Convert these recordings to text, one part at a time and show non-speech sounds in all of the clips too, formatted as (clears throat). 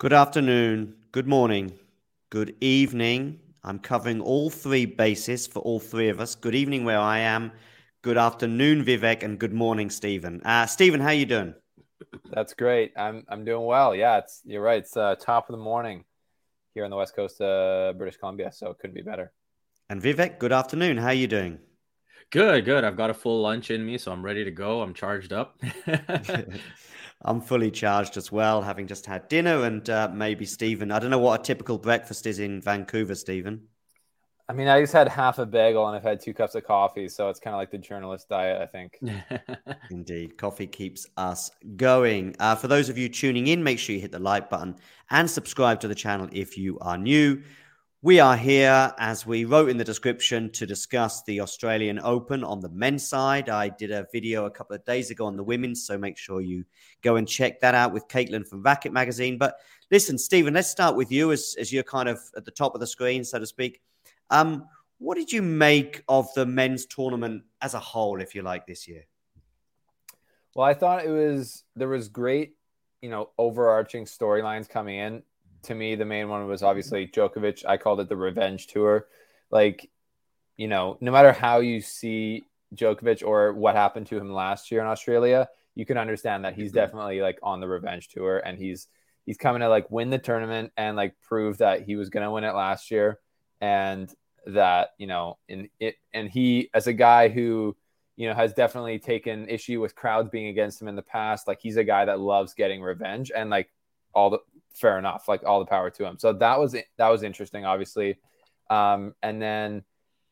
Good afternoon, good morning, good evening. I'm covering all three bases for all three of us. Good evening, where I am. Good afternoon, Vivek, and good morning, Stephen. Uh, Stephen, how you doing? That's great. I'm I'm doing well. Yeah, it's you're right. It's uh, top of the morning here on the west coast of British Columbia, so it couldn't be better. And Vivek, good afternoon. How are you doing? Good, good. I've got a full lunch in me, so I'm ready to go. I'm charged up. (laughs) (laughs) I'm fully charged as well, having just had dinner. And uh, maybe Stephen, I don't know what a typical breakfast is in Vancouver, Stephen. I mean, I just had half a bagel and I've had two cups of coffee, so it's kind of like the journalist diet, I think. (laughs) Indeed, coffee keeps us going. Uh, for those of you tuning in, make sure you hit the like button and subscribe to the channel if you are new. We are here, as we wrote in the description, to discuss the Australian Open on the men's side. I did a video a couple of days ago on the women's, so make sure you go and check that out with Caitlin from Racket Magazine. But listen, Stephen, let's start with you as, as you're kind of at the top of the screen, so to speak. Um, what did you make of the men's tournament as a whole, if you like, this year? Well, I thought it was there was great, you know, overarching storylines coming in. To me, the main one was obviously Djokovic. I called it the revenge tour. Like, you know, no matter how you see Djokovic or what happened to him last year in Australia, you can understand that he's mm-hmm. definitely like on the revenge tour and he's he's coming to like win the tournament and like prove that he was going to win it last year and that you know in it and he as a guy who you know has definitely taken issue with crowds being against him in the past like he's a guy that loves getting revenge and like all the fair enough like all the power to him so that was that was interesting obviously um and then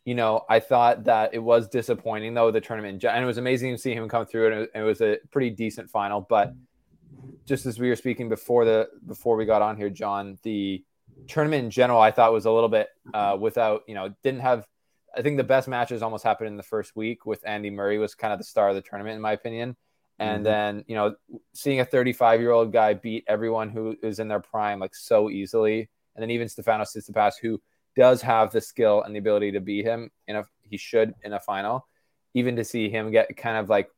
you know i thought that it was disappointing though the tournament and it was amazing to see him come through and it was a pretty decent final but just as we were speaking before the before we got on here john the tournament in general, I thought was a little bit uh, without, you know, didn't have. I think the best matches almost happened in the first week with Andy Murray was kind of the star of the tournament in my opinion. And mm-hmm. then, you know, seeing a 35 year old guy beat everyone who is in their prime like so easily, and then even Stefano Tsitsipas, who does have the skill and the ability to beat him in a he should in a final, even to see him get kind of like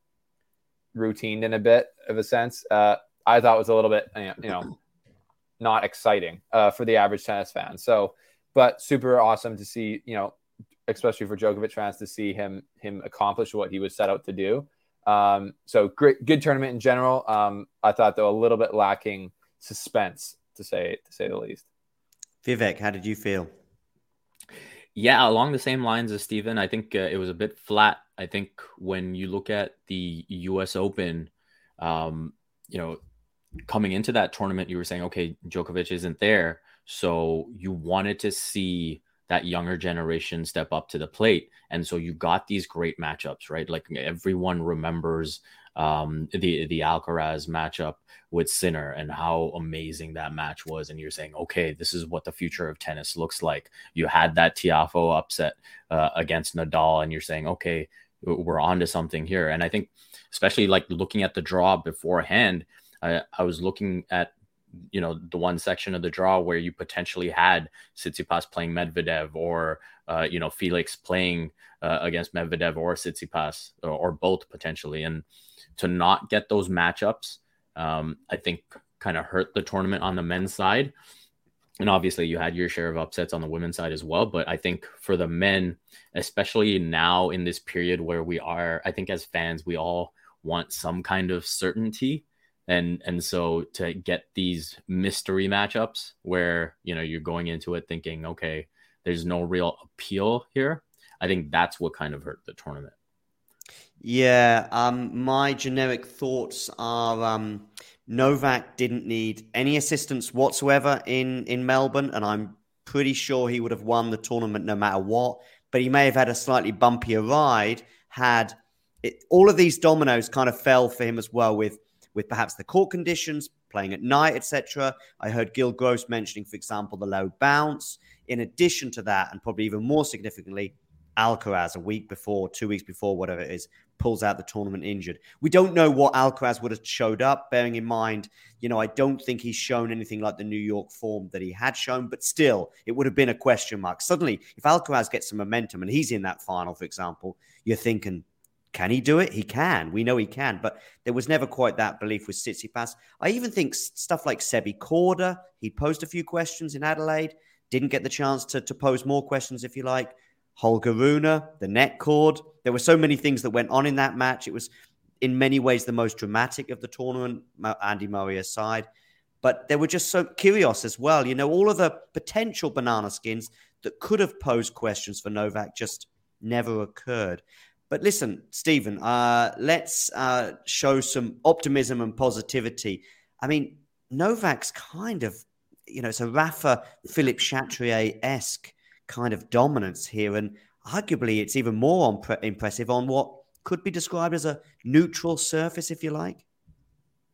routined in a bit of a sense, uh, I thought was a little bit you know (clears throat) not exciting uh, for the average tennis fan. So, but super awesome to see, you know, especially for Djokovic fans to see him him accomplish what he was set out to do. Um, so great, good tournament in general. Um, I thought though a little bit lacking suspense to say to say the least. Vivek, how did you feel? Yeah, along the same lines as Stephen, I think uh, it was a bit flat. I think when you look at the U.S. Open, um, you know, coming into that tournament, you were saying, okay, Djokovic isn't there. So you wanted to see that younger generation step up to the plate. And so you got these great matchups, right? Like everyone remembers um, the the Alcaraz matchup with Sinner and how amazing that match was. And you're saying, okay, this is what the future of tennis looks like. You had that Tiafoe upset uh, against Nadal, and you're saying, okay, we're on to something here. And I think, especially like looking at the draw beforehand, I, I was looking at you know the one section of the draw where you potentially had Tsitsipas playing Medvedev or uh, you know Felix playing uh, against Medvedev or Tsitsipas or, or, both potentially, and to not get those matchups, um, I think kind of hurt the tournament on the men's side. And obviously, you had your share of upsets on the women's side as well. But I think for the men, especially now in this period where we are, I think as fans, we all want some kind of certainty and and so to get these mystery matchups where you know you're going into it thinking okay there's no real appeal here i think that's what kind of hurt the tournament. Yeah um my generic thoughts are um novak didn't need any assistance whatsoever in in melbourne and i'm pretty sure he would have won the tournament no matter what but he may have had a slightly bumpier ride had it, all of these dominoes kind of fell for him as well with with perhaps the court conditions, playing at night, etc. I heard Gil Gross mentioning, for example, the low bounce. In addition to that, and probably even more significantly, Alcaraz a week before, two weeks before, whatever it is, pulls out the tournament injured. We don't know what Alcaraz would have showed up, bearing in mind, you know, I don't think he's shown anything like the New York form that he had shown, but still, it would have been a question mark. Suddenly, if Alcaraz gets some momentum and he's in that final, for example, you're thinking, can he do it? He can. We know he can, but there was never quite that belief with Tsitsipas. I even think stuff like Sebi Korda, he posed a few questions in Adelaide, didn't get the chance to, to pose more questions, if you like. Holger Rune, the net cord. There were so many things that went on in that match. It was, in many ways, the most dramatic of the tournament, Andy Murray aside. But there were just so curious as well. You know, all of the potential banana skins that could have posed questions for Novak just never occurred. But listen, Stephen, uh, let's uh, show some optimism and positivity. I mean, Novak's kind of, you know, it's a Rafa Philippe Chatrier esque kind of dominance here. And arguably, it's even more impressive on what could be described as a neutral surface, if you like.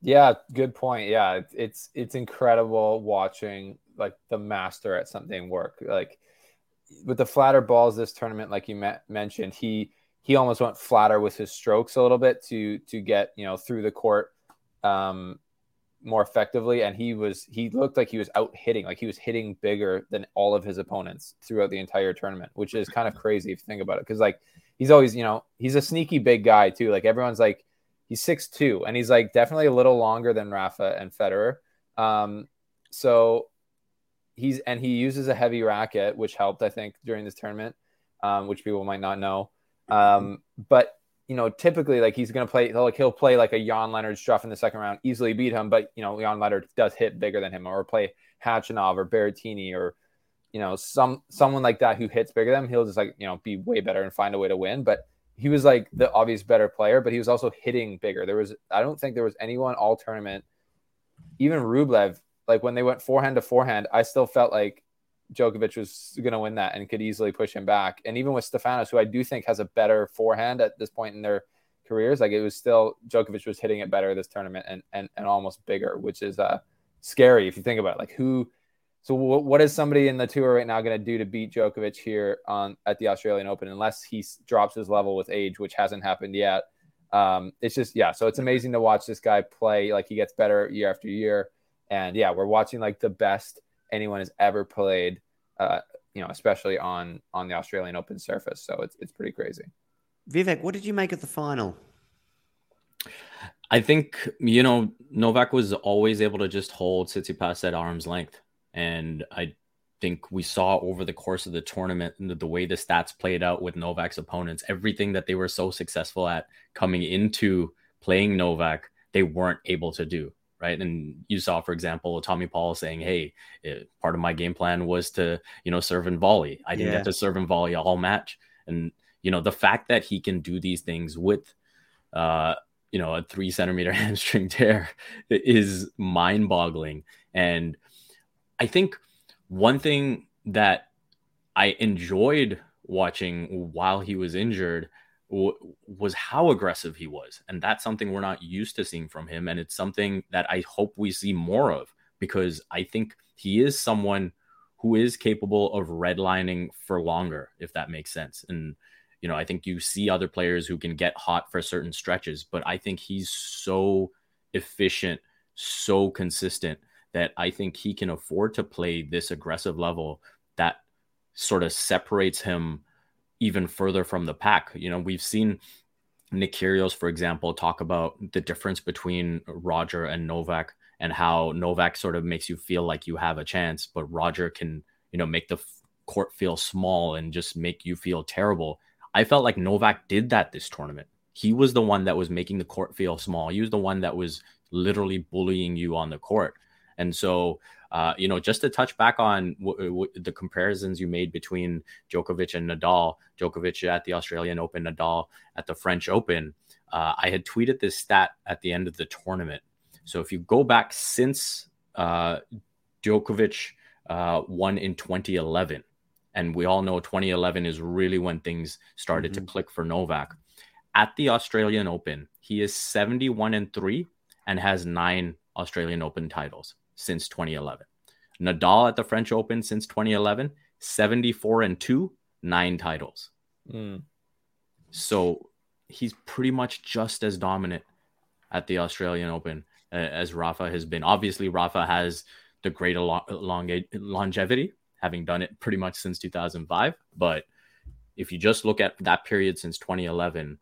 Yeah, good point. Yeah, it's it's incredible watching like the master at something work. Like with the flatter balls this tournament, like you mentioned, he he almost went flatter with his strokes a little bit to to get you know through the court um, more effectively. And he was he looked like he was out hitting like he was hitting bigger than all of his opponents throughout the entire tournament which is kind of crazy if you think about it. Because like he's always you know he's a sneaky big guy too. Like everyone's like he's six two and he's like definitely a little longer than Rafa and Federer. Um, so he's and he uses a heavy racket which helped I think during this tournament um, which people might not know um, but you know, typically like he's to play like he'll play like a Jan Lennard Struff in the second round, easily beat him. But you know, Jan Leonard does hit bigger than him, or play Khachanov or Berrettini or you know some someone like that who hits bigger than him. He'll just like you know be way better and find a way to win. But he was like the obvious better player, but he was also hitting bigger. There was I don't think there was anyone all tournament, even Rublev. Like when they went forehand to forehand, I still felt like Djokovic was going to win that and could easily push him back. And even with Stefanos, who I do think has a better forehand at this point in their careers, like it was still Djokovic was hitting it better this tournament and and, and almost bigger, which is uh, scary if you think about it. Like who, so w- what is somebody in the tour right now going to do to beat Djokovic here on at the Australian Open unless he drops his level with age, which hasn't happened yet. Um, it's just yeah, so it's amazing to watch this guy play. Like he gets better year after year, and yeah, we're watching like the best anyone has ever played. Uh, you know, especially on on the Australian Open surface. So it's it's pretty crazy. Vivek, what did you make of the final? I think you know Novak was always able to just hold Tsitsipas at arm's length, and I think we saw over the course of the tournament the, the way the stats played out with Novak's opponents, everything that they were so successful at coming into playing Novak, they weren't able to do right? And you saw, for example, Tommy Paul saying, "Hey, it, eh, part of my game plan was to, you know, serve and volley. I didn't yeah. get to serve and volley all match." And you know, the fact that he can do these things with, uh, you know, a three centimeter (laughs) hamstring tear is mind-boggling. And I think one thing that I enjoyed watching while he was injured was how aggressive he was. And that's something we're not used to seeing from him. And it's something that I hope we see more of because I think he is someone who is capable of redlining for longer, if that makes sense. And, you know, I think you see other players who can get hot for certain stretches, but I think he's so efficient, so consistent that I think he can afford to play this aggressive level that sort of separates him even further from the pack. You know, we've seen Nick Kyrgios, for example, talk about the difference between Roger and Novak and how Novak sort of makes you feel like you have a chance, but Roger can, you know, make the court feel small and just make you feel terrible. I felt like Novak did that this tournament. He was the one that was making the court feel small. He was the one that was literally bullying you on the court. And so uh, you know, just to touch back on w- w- the comparisons you made between Djokovic and Nadal, Djokovic at the Australian Open, Nadal at the French Open. Uh, I had tweeted this stat at the end of the tournament. So if you go back since uh, Djokovic uh, won in 2011, and we all know 2011 is really when things started mm-hmm. to click for Novak. At the Australian Open, he is 71 and 3 and has nine Australian Open titles since 2011. Nadal at the French Open since 2011, 74 and 2, nine titles. Mm. So he's pretty much just as dominant at the Australian Open uh, as Rafa has been. Obviously, Rafa has the greater long, long, longevity, having done it pretty much since 2005. But if you just look at that period since 2011,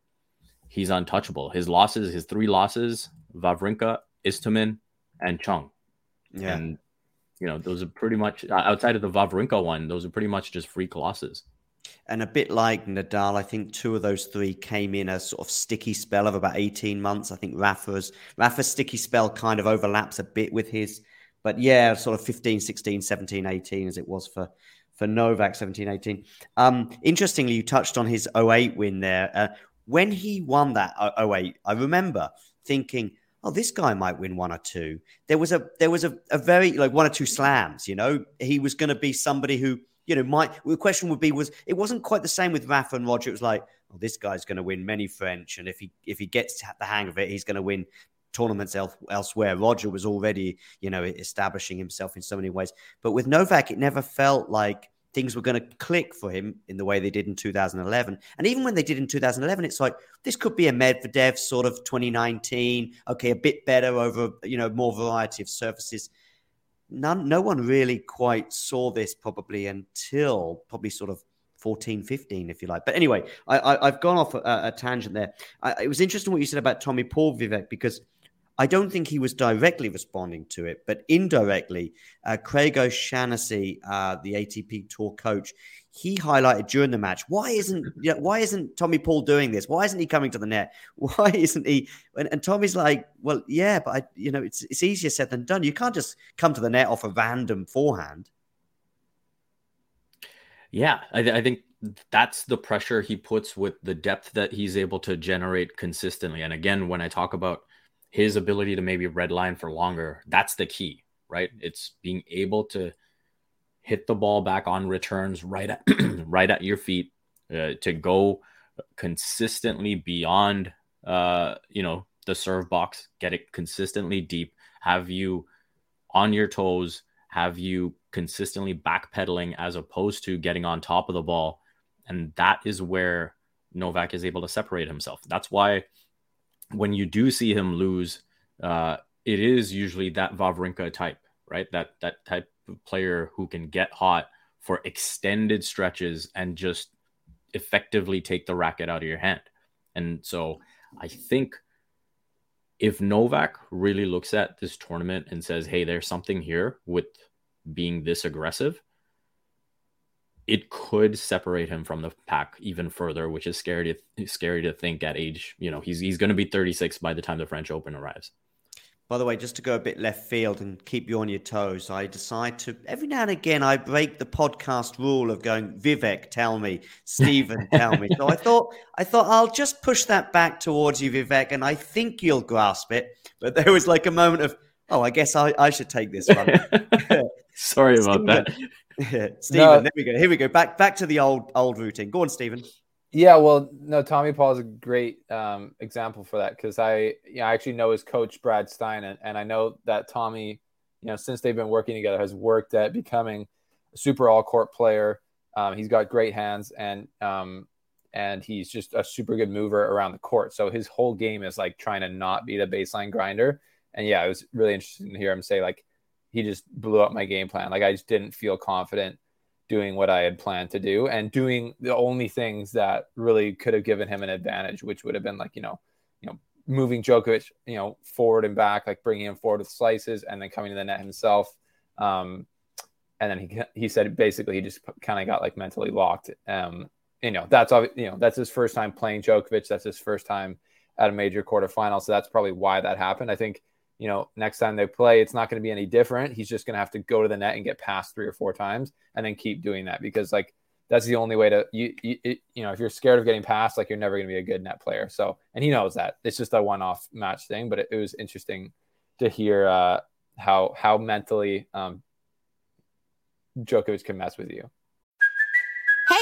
he's untouchable. His losses, his three losses, Wawrinka, Istomin, and Chung. Yeah. And you know, those are pretty much outside of the Wawrinka one, those are pretty much just freak losses. And a bit like Nadal, I think two of those three came in a sort of sticky spell of about 18 months. I think Rafa's Rafa's sticky spell kind of overlaps a bit with his, but yeah, sort of 15, 16, 17, 18 as it was for for Novak 17, 18. Um, interestingly, you touched on his 08 win there. Uh, when he won that 08, I remember thinking, oh, this guy might win one or two. There was a there was a, a very like one or two slams. You know, he was going to be somebody who you know might. The question would be was it wasn't quite the same with Rafa and Roger. It was like, oh, this guy's going to win many French, and if he if he gets the hang of it, he's going to win tournaments el- elsewhere. Roger was already you know establishing himself in so many ways, but with Novak, it never felt like things were going to click for him in the way they did in 2011. And even when they did in 2011, it's like this could be a Medvedev sort of 2019. Okay, a bit better over you know more variety of surfaces. None, no one really quite saw this probably until probably sort of 14, 15, if you like. But anyway, I, have gone off a, a tangent there. I, it was interesting what you said about Tommy Paul Vivek because I don't think he was directly responding to it, but indirectly, uh, Craig O'Shaughnessy, uh, the ATP Tour coach, he highlighted during the match why isn't you know, why isn't Tommy Paul doing this? Why isn't he coming to the net? (laughs) Why isn't he? And, and Tommy's like, well, yeah, but I, you know, it's it's easier said than done. You can't just come to the net off a random forehand. Yeah, I, th- I think that's the pressure he puts with the depth that he's able to generate consistently. And again, when I talk about his ability to maybe redline for longer, that's the key, right? It's being able to hit the ball back on returns right at (clears throat) right at your feet uh, to go consistently beyond uh, you know the serve box, get it consistently deep, have you on your toes, have you consistently backpedaling as opposed to getting on top of the ball, and that is where Novak is able to separate himself. That's why when you do see him lose, uh, it is usually that Wawrinka type, right? That that type of player who can get hot for extended stretches and just effectively take the racket out of your hand. And so I think if Novak really looks at this tournament and says, "Hey, there's something here with being this aggressive," it could separate him from the pack even further, which is scary to scary to think at age. You know, he's he's going to be 36 by the time the French Open arrives. By the way, just to go a bit left field and keep you on your toes, I decide to every now and again I break the podcast rule of going Vivek, tell me, Stephen, (laughs) tell me. So I thought I thought I'll just push that back towards you, Vivek, and I think you'll grasp it. But there was like a moment of, oh, I guess I, I should take this one. (laughs) Sorry about that. (laughs) Stephen, no. there we go. Here we go. Back back to the old old routine. Go on, Stephen. Yeah, well, no, Tommy Paul is a great um, example for that because I, you know, I actually know his coach Brad Stine, and, and I know that Tommy, you know, since they've been working together, has worked at becoming a super all court player. Um, he's got great hands, and um, and he's just a super good mover around the court. So his whole game is like trying to not be the baseline grinder. And yeah, it was really interesting to hear him say like he just blew up my game plan. Like I just didn't feel confident doing what I had planned to do and doing the only things that really could have given him an advantage, which would have been like, you know, you know, moving Djokovic, you know, forward and back, like bringing him forward with slices and then coming to the net himself. Um, and then he, he said basically he just kind of got like mentally locked. Um, you know, that's, you know, that's his first time playing Djokovic. That's his first time at a major quarterfinal. So that's probably why that happened. I think you know, next time they play, it's not going to be any different. He's just going to have to go to the net and get past three or four times and then keep doing that because like that's the only way to you you, you know if you're scared of getting past like you're never going to be a good net player. So and he knows that it's just a one off match thing, but it, it, was interesting to hear uh, how how mentally um, Djokovic can mess with you.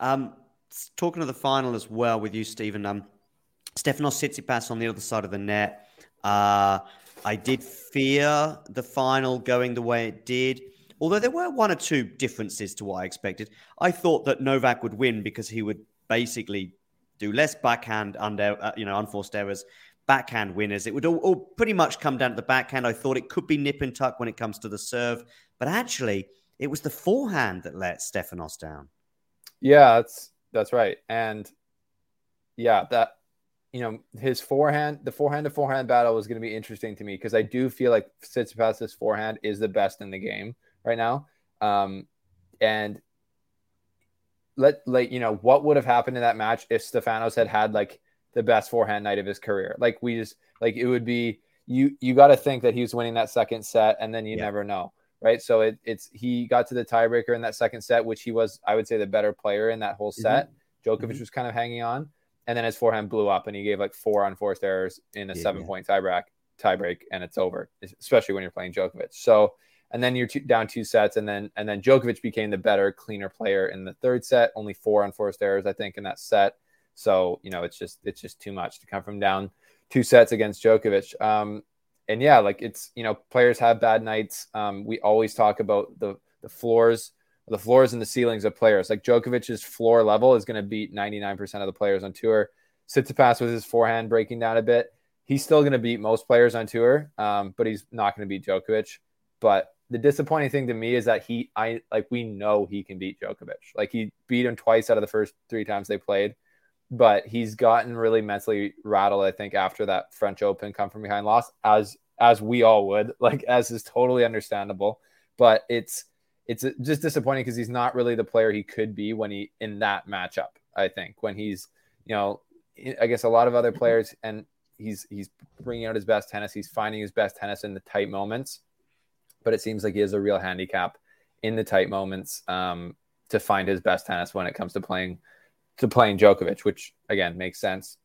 Um, talking to the final as well with you, Stephen. Um, Stefanos Tsitsipas on the other side of the net. Uh, I did fear the final going the way it did, although there were one or two differences to what I expected. I thought that Novak would win because he would basically do less backhand under, uh, you know, unforced errors, backhand winners. It would all, all pretty much come down to the backhand. I thought it could be nip and tuck when it comes to the serve, but actually, it was the forehand that let Stefanos down. Yeah, that's that's right. And yeah, that you know, his forehand, the forehand to forehand battle was going to be interesting to me because I do feel like Tsitsipas's forehand is the best in the game right now. Um, and let like you know what would have happened in that match if Stefanos had had like the best forehand night of his career. Like we just like it would be you you got to think that he was winning that second set and then you yeah. never know right? So it, it's he got to the tiebreaker in that second set, which he was, I would say, the better player in that whole mm-hmm. set. Mm-hmm. Djokovic mm-hmm. was kind of hanging on, and then his forehand blew up, and he gave like four unforced errors in a yeah, seven point tiebreak, tiebreak, and it's over. Especially when you're playing Djokovic. So, and then you're two, down two sets, and then and then Djokovic became the better, cleaner player in the third set. Only four unforced errors, I think, in that set. So you know, it's just it's just too much to come from down two sets against Djokovic. Um, and yeah, like it's you know players have bad nights. Um, we always talk about the the floors, the floors and the ceilings of players. Like Djokovic's floor level is going to beat 99% of the players on tour. Tsitsipas with his forehand breaking down a bit, he's still going to beat most players on tour, um, but he's not going to beat Djokovic. But the disappointing thing to me is that he, I like, we know he can beat Djokovic. Like he beat him twice out of the first three times they played but he's gotten really mentally rattled. I think after that French Open come from behind loss, as as we all would, (laughs) like as is totally understandable. But it's it's just disappointing because he's not really the player he could be when he in that matchup. I think when he's you know I guess a lot of other players and he's he's bringing out his best tennis. He's finding his best tennis in the tight moments, but it seems like he has a real handicap in the tight moments um, to find his best tennis when it comes to playing to playing Djokovic, which again makes sense.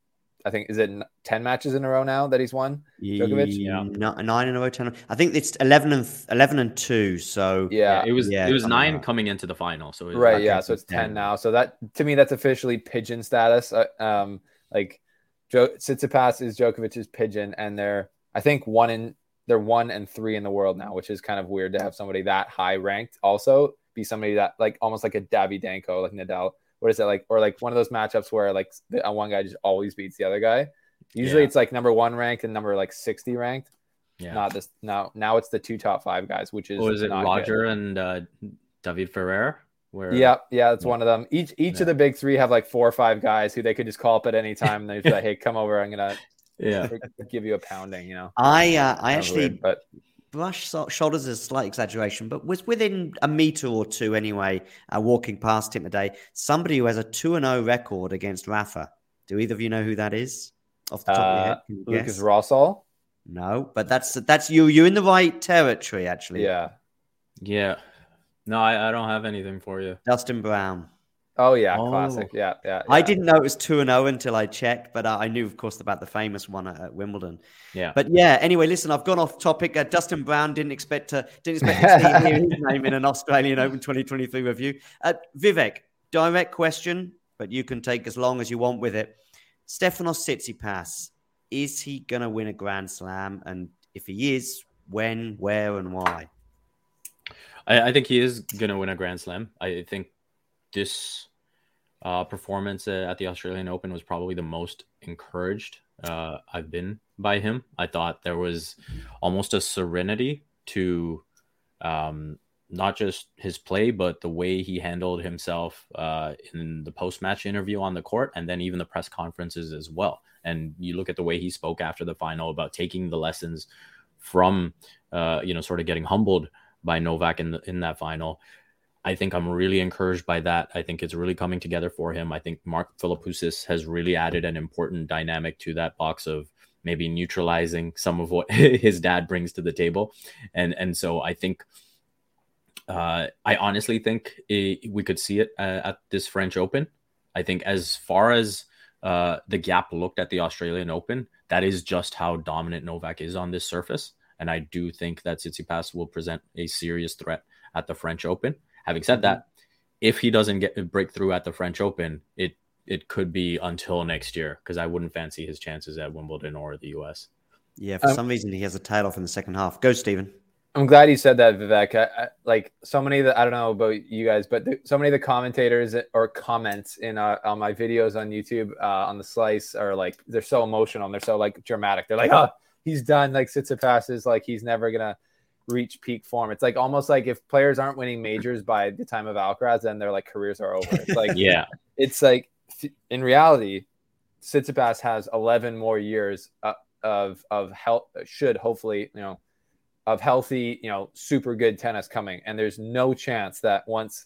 I think is it ten matches in a row now that he's won Djokovic? Yeah, nine in a row. Ten. I think it's eleven and eleven and two. So yeah, yeah it was yeah, it was nine out. coming into the final. So right, yeah, so it's 10. 10 now. So that to me, that's officially pigeon status. Uh, um, like Joe Tsitsipas is Djokovic's pigeon, and they're I think one in they're one and three in the world now, which is kind of weird to have somebody that high ranked also be somebody that like almost like a Davydenko, like Nadal what is it like or like one of those matchups where like the, uh, one guy just always beats the other guy usually yeah. it's like number one ranked and number like 60 ranked yeah not this now now it's the two top five guys which is what is it roger good. and uh david ferrer where yeah yeah it's yeah. one of them each each yeah. of the big three have like four or five guys who they could just call up at any (laughs) time and they're like hey come over i'm gonna yeah give you a pounding you know i uh i actually weird, but brush so- shoulders is a slight exaggeration, but was within a meter or two anyway, uh, walking past him today. Somebody who has a 2 0 record against Rafa. Do either of you know who that is? Off the top of your head? Uh, Can you Lucas guess? Rosol. No, but that's that's you. You're in the right territory, actually. Yeah. Yeah. No, I, I don't have anything for you. Dustin Brown. Oh yeah, Oh. classic. Yeah, yeah. I didn't know it was 2 and 0 until I checked, but uh, I knew, of course, about the famous one at, at Wimbledon. Yeah. But yeah, anyway, listen, I've gone off topic. Uh, Dustin Brown didn't expect to didn't expect to hear his name in an Australian Open 2023 review. Uh, Vivek, direct question, but you can take as long as you want with it. Stefanos Tsitsipas, is he going to win a Grand Slam? And if he is, when, where, and why? I, I think he is going to win a Grand Slam. I think this uh, performance at the Australian Open was probably the most encouraged uh, I've been by him. I thought there was almost a serenity to um, not just his play, but the way he handled himself uh, in the post match interview on the court and then even the press conferences as well. And you look at the way he spoke after the final about taking the lessons from, uh, you know, sort of getting humbled by Novak in the, in that final. I think I'm really encouraged by that. I think it's really coming together for him. I think Mark Philippoussis has really added an important dynamic to that box of maybe neutralizing some of what (laughs) his dad brings to the table, and and so I think. Uh, I honestly think it, we could see it uh, at this French Open. I think as far as uh, the gap looked at the Australian Open, that is just how dominant Novak is on this surface. And I do think that Tsitsipas will present a serious threat at the French Open. Having said that, if he doesn't get a breakthrough at the French Open, it it could be until next year because I wouldn't fancy his chances at Wimbledon or the US. Yeah, for Um, some reason he has a tail off in the second half. Go, Stephen. I'm glad you said that, Vivek. I, I, like so many of the, I don't know about you guys, but the, so many of the commentators or comments in uh, on my videos on YouTube uh, on the slice are like they're so emotional and they're so like dramatic. They're like, oh, he's done. Like Tsitsipas is like he's never gonna reach peak form. It's like almost like if players aren't winning majors by the time of Alcaraz, then their like careers are over. It's like Yeah. it's like in reality, Tsitsipas has 11 more years uh, of of health. Should hopefully you know of healthy you know super good tennis coming, and there's no chance that once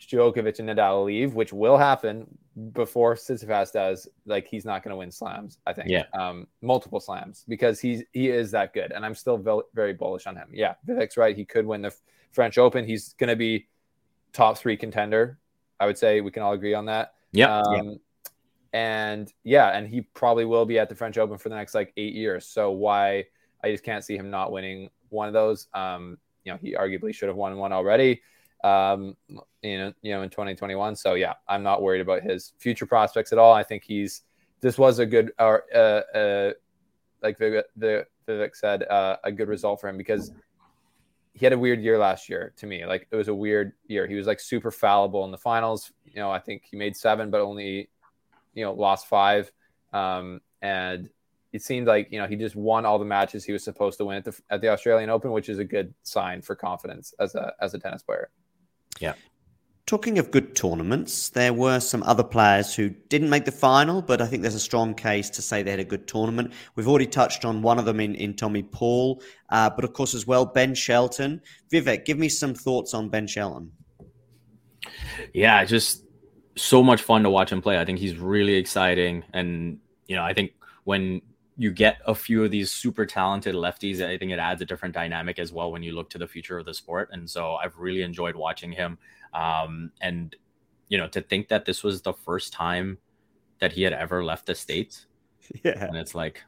Djokovic and Nadal leave, which will happen before Tsitsipas does, like he's not going to win slams. I think, Yeah. um, multiple slams because he's he is that good, and I'm still ve- very bullish on him. Yeah, Vivek's right; he could win the French Open. He's going to be top three contender. I would say we can all agree on that. Yeah. Um, And yeah, and he probably will be at the French Open for the next like eight years. So why I just can't see him not winning one of those. Um, you know, he arguably should have won one already. Um, you know, you know, in 2021. So yeah, I'm not worried about his future prospects at all. I think he's this was a good or uh, uh like the Vivek said, uh, a good result for him because he had a weird year last year to me. Like it was a weird year. He was like super fallible in the finals. You know, I think he made seven, but only, you know, lost five. Um, and it seemed like, you know, he just won all the matches he was supposed to win at the, at the Australian Open, which is a good sign for confidence as a, as a tennis player. Yeah. Talking of good tournaments, there were some other players who didn't make the final, but I think there's a strong case to say they had a good tournament. We've already touched on one of them in, in Tommy Paul, uh, but of course as well Ben Shelton. Vivek, give me some thoughts on Ben Shelton. Yeah, just so much fun to watch him play. I think he's really exciting. And, you know, I think when you get a few of these super talented lefties, I think it adds a different dynamic as well when you look to the future of the sport. And so I've really enjoyed watching him. Um, and, you know, to think that this was the first time that he had ever left the States. (laughs) Yeah. And it's like,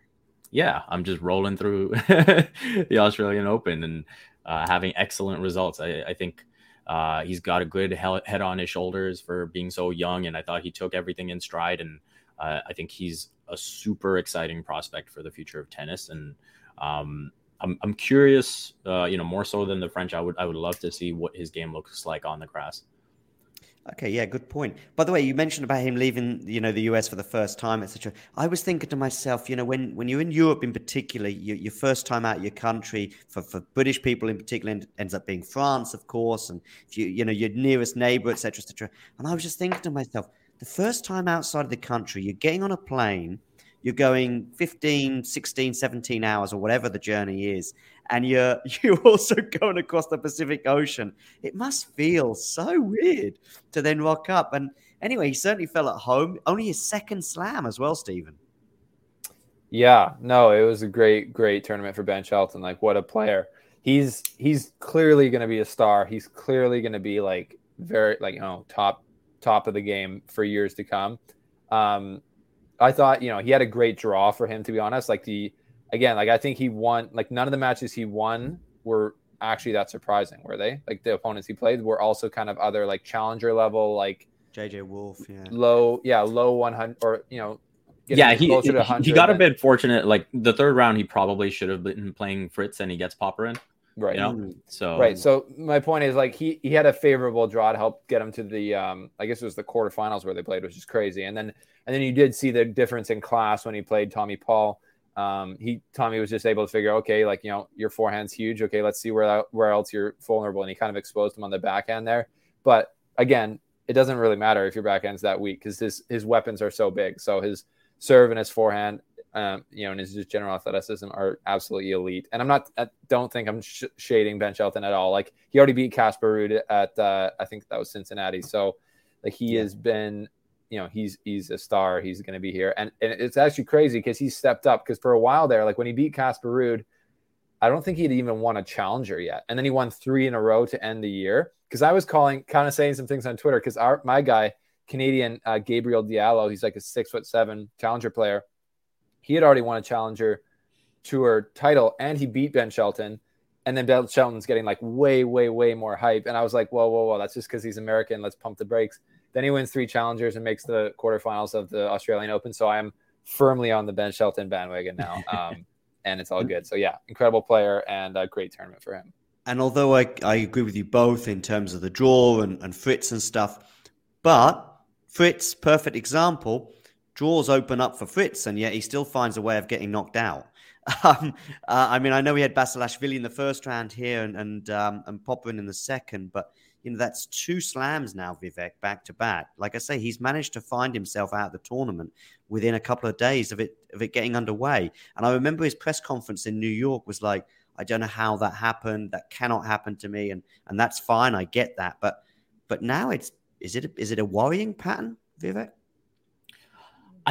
yeah, I'm just rolling through (laughs) the Australian Open and uh, having excellent results. I, I think uh, he's got a good he- head on his shoulders for being so young, and I thought he took everything in stride. And uh, I think he's a super exciting prospect for the future of tennis. And um, I'm, I'm curious, uh, you know, more so than the French. I would I would love to see what his game looks like on the grass. Okay, yeah, good point. By the way, you mentioned about him leaving, you know, the US for the first time, etc. I was thinking to myself, you know, when, when you're in Europe in particular, you, your first time out of your country, for, for British people in particular, end- ends up being France, of course, and you, you know, your nearest neighbor, etc., etc. And I was just thinking to myself, the first time outside of the country, you're getting on a plane, you're going 15, 16, 17 hours or whatever the journey is, and you're (laughs) you're also going across the Pacific Ocean. It must feel so weird to then rock up. And anyway, he certainly felt at home. Only his second slam as well, Stephen. Yeah, no, it was a great, great tournament for Ben Shelton. Like, what a player! He's he's clearly going to be a star. He's clearly going to be like very like you know top top of the game for years to come. Um, I thought you know he had a great draw for him to be honest. Like the again, like I think he won. Like none of the matches he won were actually that surprising, were they? Like the opponents he played were also kind of other like challenger level, like JJ Wolf, yeah, low, yeah, low one hundred or you know yeah, he he got a bit fortunate. Like the third round, he probably should have been playing Fritz, and he gets Popyrin. Right. You know? So right. So my point is like he he had a favorable draw to help get him to the um I guess it was the quarterfinals where they played, which is crazy. And then and then you did see the difference in class when he played Tommy Paul. Um, he Tommy was just able to figure, okay, like you know, your forehand's huge. Okay, let's see where where else you're vulnerable, and he kind of exposed him on the backhand there. But again, it doesn't really matter if your backhand's that weak because his his weapons are so big. So his serve and his forehand, um, you know, and his just general athleticism are absolutely elite. And I'm not, I don't think I'm sh- shading Ben Shelton at all. Like he already beat Casper Ruud at, uh, I think that was Cincinnati. So like he yeah. has been, you know, he's he's a star. He's going to be here, and and it's actually crazy because he stepped up. Because for a while there, like when he beat Casper Ruud, I don't think he'd even won a challenger yet, and then he won three in a row to end the year. Because I was calling, kind of saying some things on Twitter. Because our my guy Canadian uh, Gabriel Diallo. He's like a six foot seven challenger player. He had already won a challenger tour title and he beat Ben Shelton. And then Ben Shelton's getting like way, way, way more hype. And I was like, whoa, whoa, whoa, that's just because he's American. Let's pump the brakes. Then he wins three challengers and makes the quarterfinals of the Australian Open. So I am firmly on the Ben Shelton bandwagon now. (laughs) Um, and it's all good. So yeah, incredible player and a great tournament for him. And although I, I agree with you both in terms of the draw and, and Fritz and stuff, but Fritz, perfect example. Draws open up for Fritz, and yet he still finds a way of getting knocked out. (laughs) Um, uh, I mean, I know we had Basilashvili in the first round here and and, um, and Popyrin in the second, but you know that's two slams now, Vivek, back to back. Like I say, he's managed to find himself out of the tournament within a couple of days of it of it getting underway. And I remember his press conference in New York was like, "I don't know how that happened. That cannot happen to me," and and that's fine. I get that, but but now it's is it is it a worrying pattern, Vivek?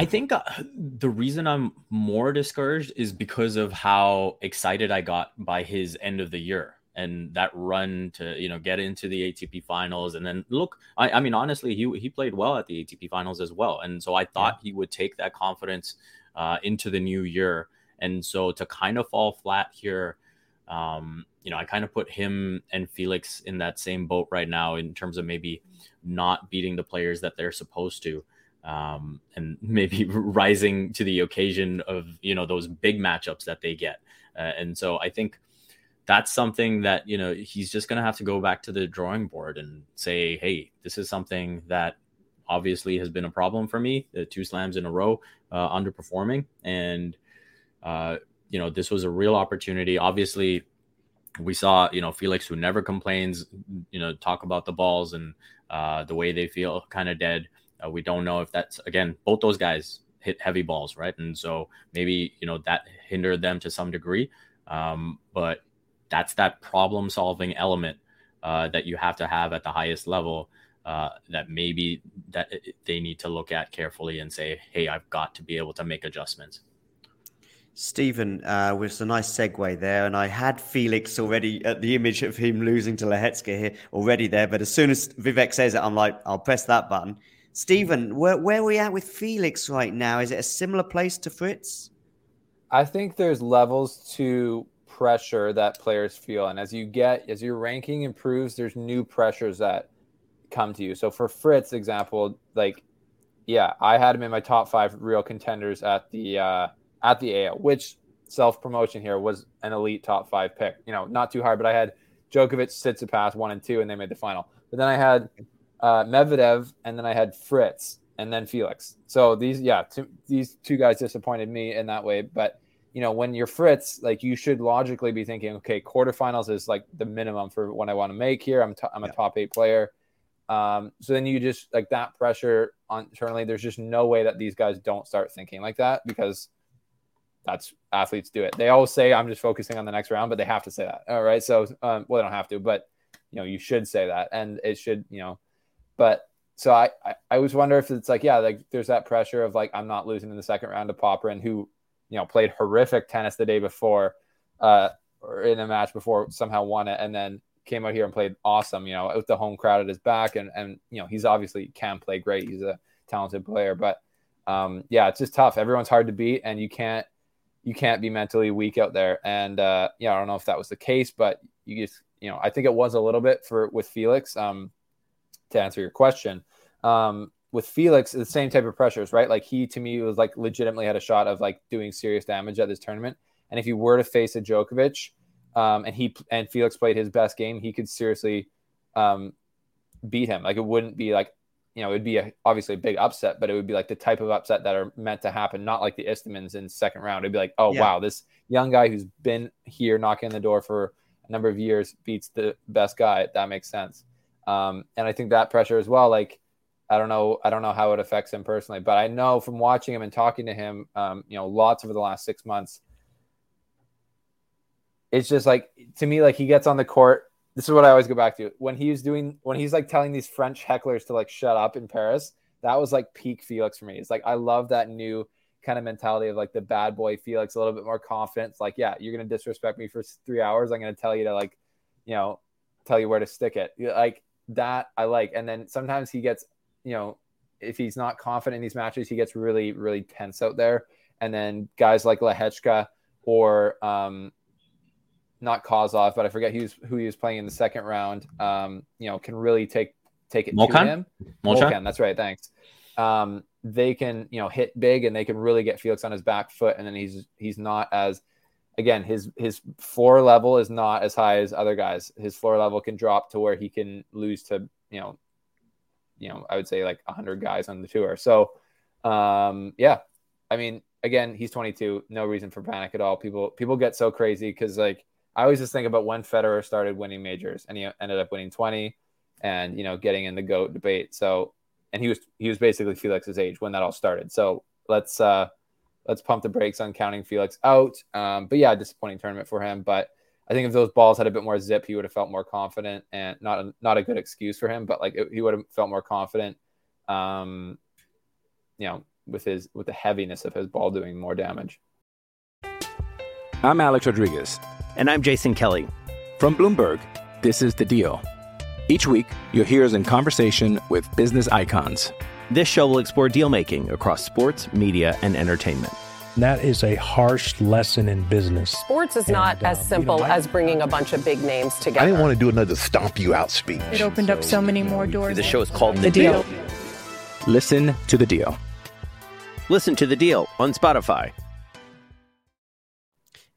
I think uh, the reason I'm more discouraged is because of how excited I got by his end of the year and that run to you know get into the ATP finals. And then look I, I mean honestly he he played well at the ATP finals as well. And so I thought yeah. he would take that confidence uh, into the new year. And so to kind of fall flat here um, you know I kind of put him and Felix in that same boat right now in terms of maybe not beating the players that they're supposed to um, and (laughs) maybe rising to the occasion of you know those big matchups that they get. Uh, and so i think that's something that you know he's just going to have to go back to the drawing board and say hey this is something that obviously has been a problem for me the two slams in a row uh, underperforming. And uh, you know this was a real opportunity. Obviously we saw you know felix who never complains you know talk about the balls and uh, the way they feel kind of dead. Uh, we don't know if that's again both those guys hit heavy balls, right? And so maybe you know that hindered them to some degree. Um, but that's that problem solving element uh, that you have to have at the highest level. Uh, that maybe that they need to look at carefully and say, "Hey, I've got to be able to make adjustments." Stephen uh, was a nice segue there, and I had Felix already at the image of him losing to Lehecka here already there. But as soon as Vivek says it, I'm like, I'll press that button. Stephen, where, where are we at with Felix right now? Is it a similar place to Fritz? I think there's levels to pressure that players feel, and as you get as your ranking improves, there's new pressures that come to you. So for Fritz, example, like, yeah, I had him in my top five real contenders at the. Uh, at the AO, which self promotion here was an elite top five pick. You know, not too hard, but I had Djokovic, Tsitsipas one and two, and they made the final. But then I had uh, Medvedev, and then I had Fritz, and then Felix. So these, yeah, two, these two guys disappointed me in that way. But you know, when you're Fritz, like you should logically be thinking, okay, quarterfinals is like the minimum for what I want to make here. I'm, t- I'm a yeah. top eight player. Um, so then you just like that pressure on internally. There's just no way that these guys don't start thinking like that because that's athletes do it. They always say, I'm just focusing on the next round, but they have to say that. All right. So, um, well, they don't have to, but you know, you should say that and it should, you know, but so I, I, I always wonder if it's like, yeah, like there's that pressure of like, I'm not losing in the second round to Popyrin who, you know, played horrific tennis the day before, uh, or in a match before somehow won it. And then came out here and played awesome, you know, with the home crowd at his back. And, and, you know, he's obviously can play great. He's a talented player, but, um, yeah, it's just tough. Everyone's hard to beat and you can't, you can't be mentally weak out there. And uh, yeah, I don't know if that was the case, but you just you know I think it was a little bit for with Felix. Um, to answer your question, um, with Felix, the same type of pressures, right? Like he to me was like legitimately had a shot of like doing serious damage at this tournament. And if he were to face a Djokovic, um, and he and Felix played his best game, he could seriously um, beat him. Like it wouldn't be like you know, it'd be a, obviously a big upset, but it would be like the type of upset that are meant to happen, not like the Istomins in second round. It'd be like, oh yeah. wow, this young guy who's been here knocking on the door for a number of years beats the best guy. That makes sense. Um, and I think that pressure as well, like I don't know, I don't know how it affects him personally, but I know from watching him and talking to him, um, you know, lots over the last six months. It's just like to me, like he gets on the court this is what I always go back to when he's doing when he's like telling these French hecklers to like shut up in Paris. That was like peak Felix for me. It's like I love that new kind of mentality of like the bad boy Felix, a little bit more confidence. Like, yeah, you're gonna disrespect me for three hours. I'm gonna tell you to like, you know, tell you where to stick it. Like that, I like. And then sometimes he gets, you know, if he's not confident in these matches, he gets really, really tense out there. And then guys like Lehecka or um, not Kozlov, but I forget who's who he was playing in the second round. Um, you know, can really take take it to him. Molcan? Molcan, that's right. Thanks. Um, they can you know hit big and they can really get Felix on his back foot, and then he's he's not as again his his floor level is not as high as other guys. His floor level can drop to where he can lose to you know you know I would say like hundred guys on the tour. So um, yeah, I mean again he's 22, no reason for panic at all. People people get so crazy because like I always just think about when Federer started winning majors, and he ended up winning 20, and you know, getting in the goat debate. So, and he was he was basically Felix's age when that all started. So let's uh let's pump the brakes on counting Felix out. Um, but yeah, disappointing tournament for him. But I think if those balls had a bit more zip, he would have felt more confident, and not a, not a good excuse for him, but like it, he would have felt more confident. Um, you know, with his with the heaviness of his ball doing more damage. I'm Alex Rodriguez. And I'm Jason Kelly. From Bloomberg, this is The Deal. Each week, you'll hear us in conversation with business icons. This show will explore deal making across sports, media, and entertainment. That is a harsh lesson in business. Sports is and, not as simple you know, as bringing a bunch of big names together. I didn't want to do another stomp you out speech. It opened so, up so many more doors. The show is called The, the deal. deal. Listen to the deal. Listen to the deal on Spotify.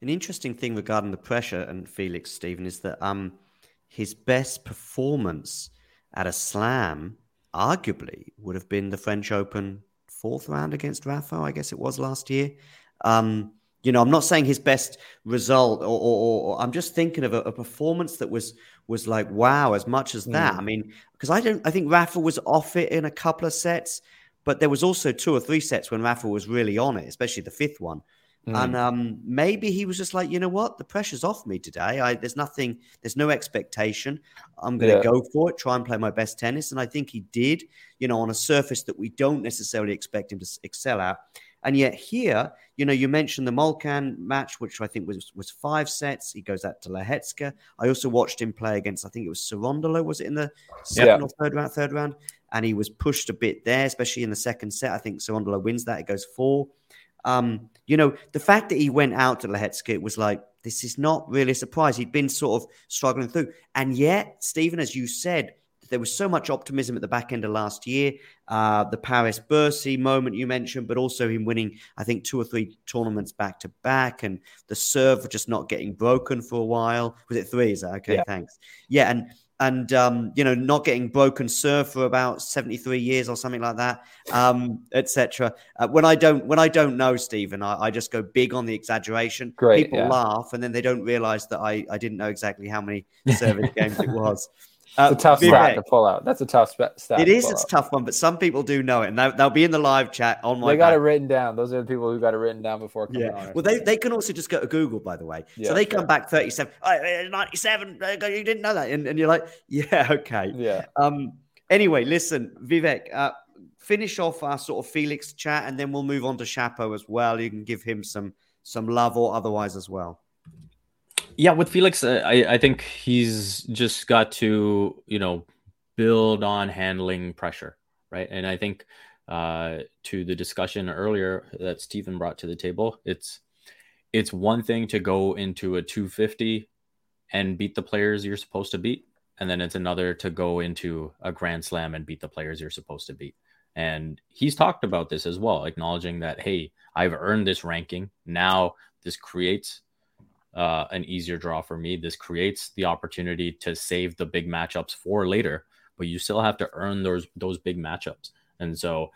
An interesting thing regarding the pressure and Felix Stephen is that um his best performance at a slam arguably would have been the French Open fourth round against Rafa, I guess it was last year. Um, you know, I'm not saying his best result, or, or, or I'm just thinking of a, a, performance that was was like wow, as much as that. Mm. I mean, because I don't, I think Rafa was off it in a couple of sets, but there was also two or three sets when Rafa was really on it, especially the fifth one. Mm. And um, maybe he was just like, you know what, the pressure's off me today. I, there's nothing, there's no expectation. I'm going to yeah. go for it, try and play my best tennis. And I think he did, you know, on a surface that we don't necessarily expect him to excel at. And yet here, you know, you mentioned the Molcan match, which I think was was five sets. He goes out to Lehecka. I also watched him play against, I think it was Cerundolo, was it in the second yeah. or third round? Third round, and he was pushed a bit there, especially in the second set. I think Cerundolo wins that. It goes four. Um, you know, the fact that he went out to Lehecka was like, this is not really a surprise. He'd been sort of struggling through. And yet, Stephen, as you said, there was so much optimism at the back end of last year. Uh, the Paris Bercy moment you mentioned, but also him winning, I think, two or three tournaments back to back, and the serve just not getting broken for a while. Was it three? Is that okay? Yeah. Thanks. Yeah, and and um, you know not getting broken serve for about 73 years or something like that um, etc uh, when i don't when i don't know stephen I, I just go big on the exaggeration. Great, people yeah. laugh and then they don't realize that i i didn't know exactly how many (laughs) service games it was Uh, it's a tough Vivek. stat to pull out. That's a tough stat. It is. It's a tough one, but some people do know it, and they'll, they'll be in the live chat on my. They got back. it written down. Those are the people who got it written down before coming yeah. on. Well, they, they can also just go to Google, by the way. Yeah, so they come back 37, oh, 97. You didn't know that, and, and you're like, yeah, (laughs) okay. Yeah. Um. Anyway, listen, Vivek. Uh, finish off our sort of Felix chat, and then we'll move on to Chapo as well. You can give him some some love or otherwise as well. Yeah, with Felix, uh, I I think he's just got to you know build on handling pressure, right? And I think uh, to the discussion earlier that Stephen brought to the table, it's it's one thing to go into a 250 and beat the players you're supposed to beat, and then it's another to go into a grand slam and beat the players you're supposed to beat. And he's talked about this as well, acknowledging that hey, I've earned this ranking. Now this creates uh, an easier draw for me. This creates the opportunity to save the big matchups for later but you still have to earn those those big matchups. And so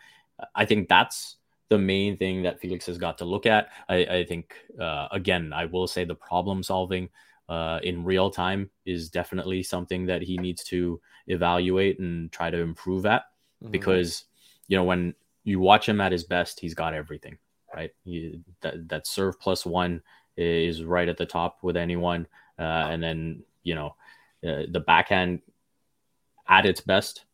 I think that's the main thing that Felix has got to look at. I, I think uh, again, I will say the problem solving uh, in real time is definitely something that he needs to evaluate and try to improve at mm-hmm. because you know when you watch him at his best, he's got everything right. He, that that serve plus one is right at the top with anyone, uh, and then you know uh, the backhand at its best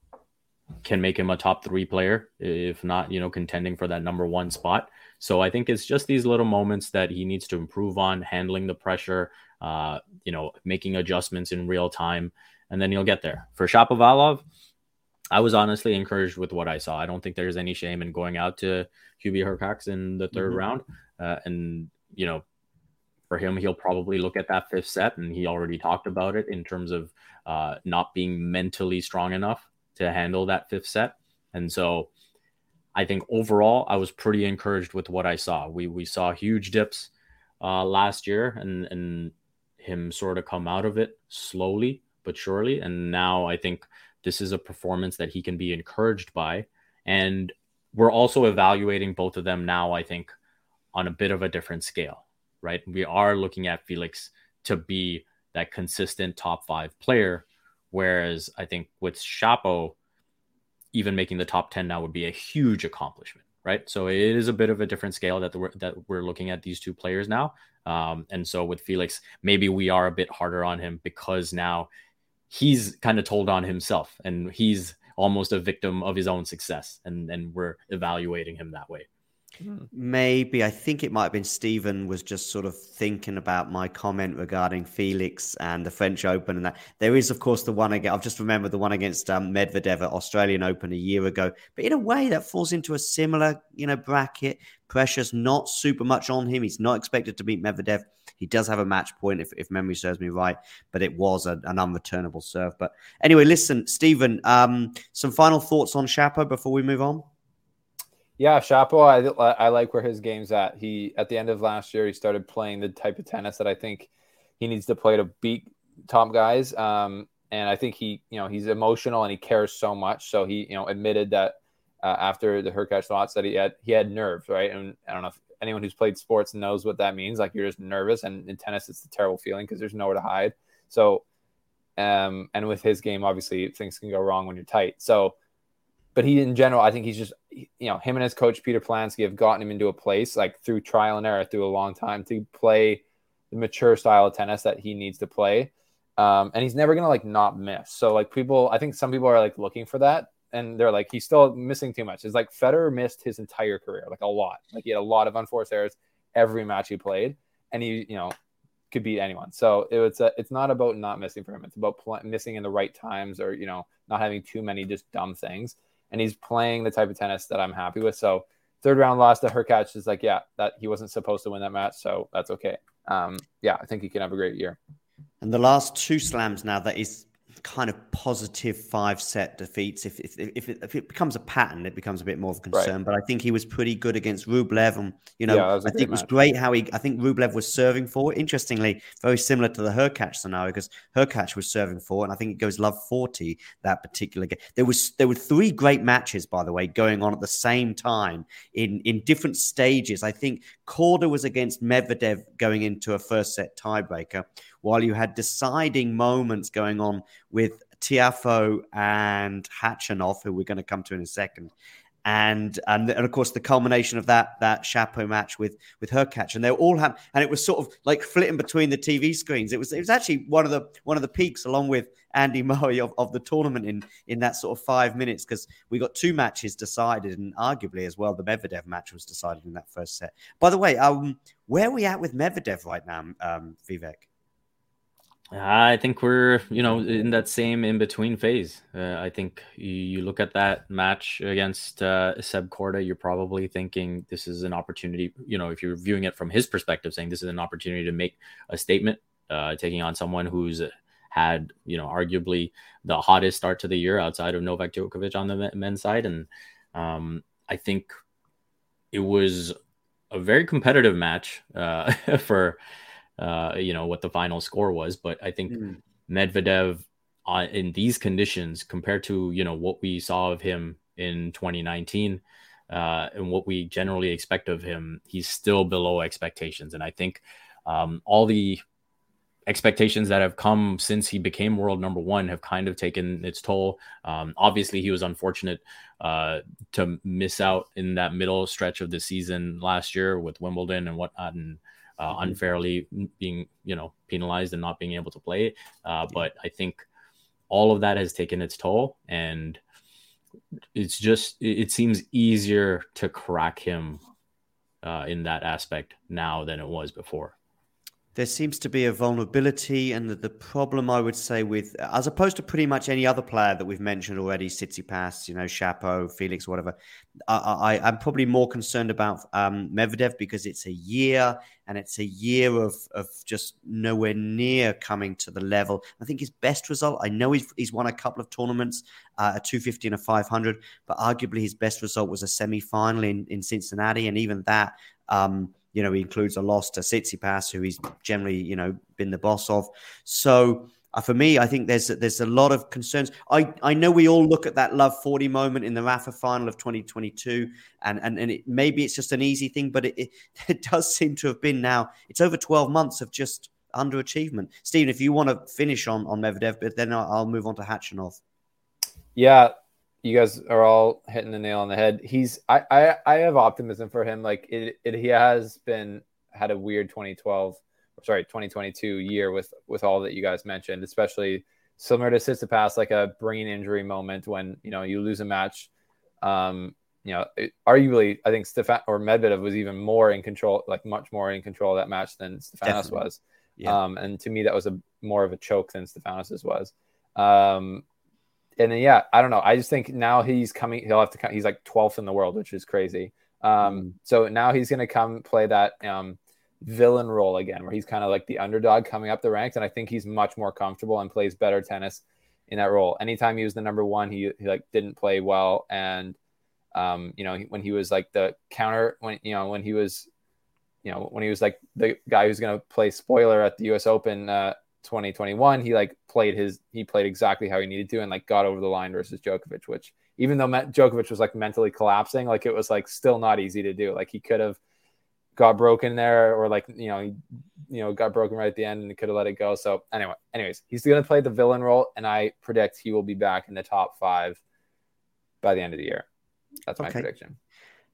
can make him a top three player, if not, you know, contending for that number one spot. So I think it's just these little moments that he needs to improve on, handling the pressure, uh, you know, making adjustments in real time, and then he'll get there. For Shapovalov, I was honestly encouraged with what I saw. I don't think there's any shame in going out to Hubie Hurkacz in the 3rd mm-hmm. round, uh, and you know, for him, he'll probably look at that fifth set, and he already talked about it in terms of uh, not being mentally strong enough to handle that fifth set. And so I think overall, I was pretty encouraged with what I saw. We we saw huge dips uh, last year, and and him sort of come out of it slowly but surely. And now I think this is a performance that he can be encouraged by. And we're also evaluating both of them now. I think on a bit of a different scale, right? We are looking at Felix to be that consistent top five player. Whereas I think with Chapo, even making the top 10 now would be a huge accomplishment, right? So it is a bit of a different scale that, the, that we're looking at these two players now. Um, and so with Felix, maybe we are a bit harder on him because now he's kind of told on himself and he's almost a victim of his own success. And, and we're evaluating him that way. Maybe. I think it might have been Stephen was just sort of thinking about my comment regarding Felix and the French Open and that. There is of course the one again I've just remembered the one against um, Medvedev at Australian Open a year ago. But in a way that falls into a similar you know bracket. Pressure's not super much on him. He's not expected to beat Medvedev. He does have a match point if, if memory serves me right but it was a, an unreturnable serve. But anyway listen Stephen um, some final thoughts on Chapo before we move on yeah, Chapo, I, I like where his game's at. He at the end of last year, he started playing the type of tennis that I think he needs to play to beat top guys. Um, and I think he, you know, he's emotional and he cares so much. So he, you know, admitted that uh, after the Hurkacz loss that he had he had nerves, right? And I don't know if anyone who's played sports knows what that means. Like you're just nervous, and in tennis, it's a terrible feeling because there's nowhere to hide. So, um, and with his game, obviously things can go wrong when you're tight. So but he in general, I think he's just you know him and his coach Peter Polansky have gotten him into a place like through trial and error through a long time to play the mature style of tennis that he needs to play. Um, and he's never gonna like not miss. So like people, I think some people are like looking for that, and they're like he's still missing too much. It's like Federer missed his entire career, like a lot. Like he had a lot of unforced errors every match he played, and he you know could beat anyone. So it, it's a, it's not about not missing for him. It's about pl- missing in the right times or you know not having too many just dumb things and he's playing the type of tennis that I'm happy with. So third round loss to Hurkacz is like, yeah, that he wasn't supposed to win that match, so that's okay. Um, yeah, I think he can have a great year. And the last two slams now that is kind of positive five set defeats. If if if it, if it, becomes a pattern, it becomes a bit more of a concern. Right. But I think he was pretty good against Rublev, and you know, yeah, I think it was great how he. I think Rublev was serving for. Interestingly, very similar to the Hurkacz scenario because Hurkacz was serving for, and I think it goes love forty that particular game. There was there were three great matches, by the way, going on at the same time in in different stages. I think Korda was against Medvedev going into a first set tiebreaker while you had deciding moments going on with Tiafoe and Khachanov, who we're going to come to in a second. And, and and of course the culmination of that that Chapo match with with Hurkacz and they all have and it was sort of like flitting between the TV screens. It was it was actually one of the one of the peaks along with Andy Murray of, of the tournament in in that sort of five minutes because we got two matches decided and arguably as well the Medvedev match was decided in that first set. By the way, um, where are we at with Medvedev right now, um, Vivek? I think we're, you know, in that same in between phase. Uh, I think you, you, look at that match against uh, Seb Korda, you're probably thinking this is an opportunity. You know, if you're viewing it from his perspective, saying this is an opportunity to make a statement, uh, taking on someone who's had, you know, arguably the hottest start to the year outside of Novak Djokovic on the men's side, and um, I think it was a very competitive match uh, (laughs) for uh, you know what the final score was. But I think mm. Medvedev uh, in these conditions, compared to you know what we saw of him in 2019 uh, and what we generally expect of him, he's still below expectations. And I think um, all the expectations that have come since he became world number one have kind of taken its toll. Um, obviously, he was unfortunate uh, to miss out in that middle stretch of the season last year with Wimbledon and whatnot, and uh, mm-hmm. unfairly being you know penalized and not being able to play. Uh, but I think all of that has taken its toll, and it's just it seems easier to crack him uh, in that aspect now than it was before there seems to be a vulnerability, and the, the, problem I would say with, as opposed to pretty much any other player that we've mentioned already, Tsitsipas, you know, Chapo, Felix, whatever. I, I, am probably more concerned about um, Medvedev because it's a year, and it's a year of of just nowhere near coming to the level. I think his best result. I know he's he's won a couple of tournaments, uh, a 250 and a 500, but arguably his best result was a semi final in in Cincinnati, and even that. Um, you know, he includes a loss to Tsitsipas, who he's generally, you know, been the boss of. So uh, for me, I think there's there's a lot of concerns. I, I know we all look at that Love 40 moment in the Rafa final of 2022, and and, and it, maybe it's just an easy thing, but it, it, (laughs) it does seem to have been now. It's over 12 months of just underachievement. Stephen, if you want to finish on on Medvedev, but then I'll, I'll move on to Khachanov. Yeah, you guys are all hitting the nail on the head. He's I I, I have optimism for him. Like it, it he has been had a weird 2012 sorry 2022 year with with all that you guys mentioned, especially similar to Tsitsipas, like a brain injury moment when you know you lose a match. Um, you know, it, arguably, I think Stefan or Medvedev was even more in control, like much more in control of that match than Stefanos Definitely. was. Yeah. Um, and to me, that was a more of a choke than Stefanos's was. Um, and then yeah, I don't know. I just think now he's coming. He'll have to come. He's like 12th in the world, which is crazy. Um, mm-hmm. so now he's going to come play that um, villain role again, where he's kind of like the underdog coming up the ranks, and I think he's much more comfortable and plays better tennis in that role. Anytime he was the number one, he, he like didn't play well, and um, you know when he was like the counter when you know when he was you know when he was like the guy who's going to play spoiler at the U.S. Open uh, 2021, he like played his he played exactly how he needed to and like got over the line versus Djokovic, which even though Djokovic was like mentally collapsing, like it was like still not easy to do. Like he could have got broken there or like you know he, you know got broken right at the end and could have let it go. So anyway, anyways, he's going to play the villain role, and I predict he will be back in the top five by the end of the year. That's my okay. prediction.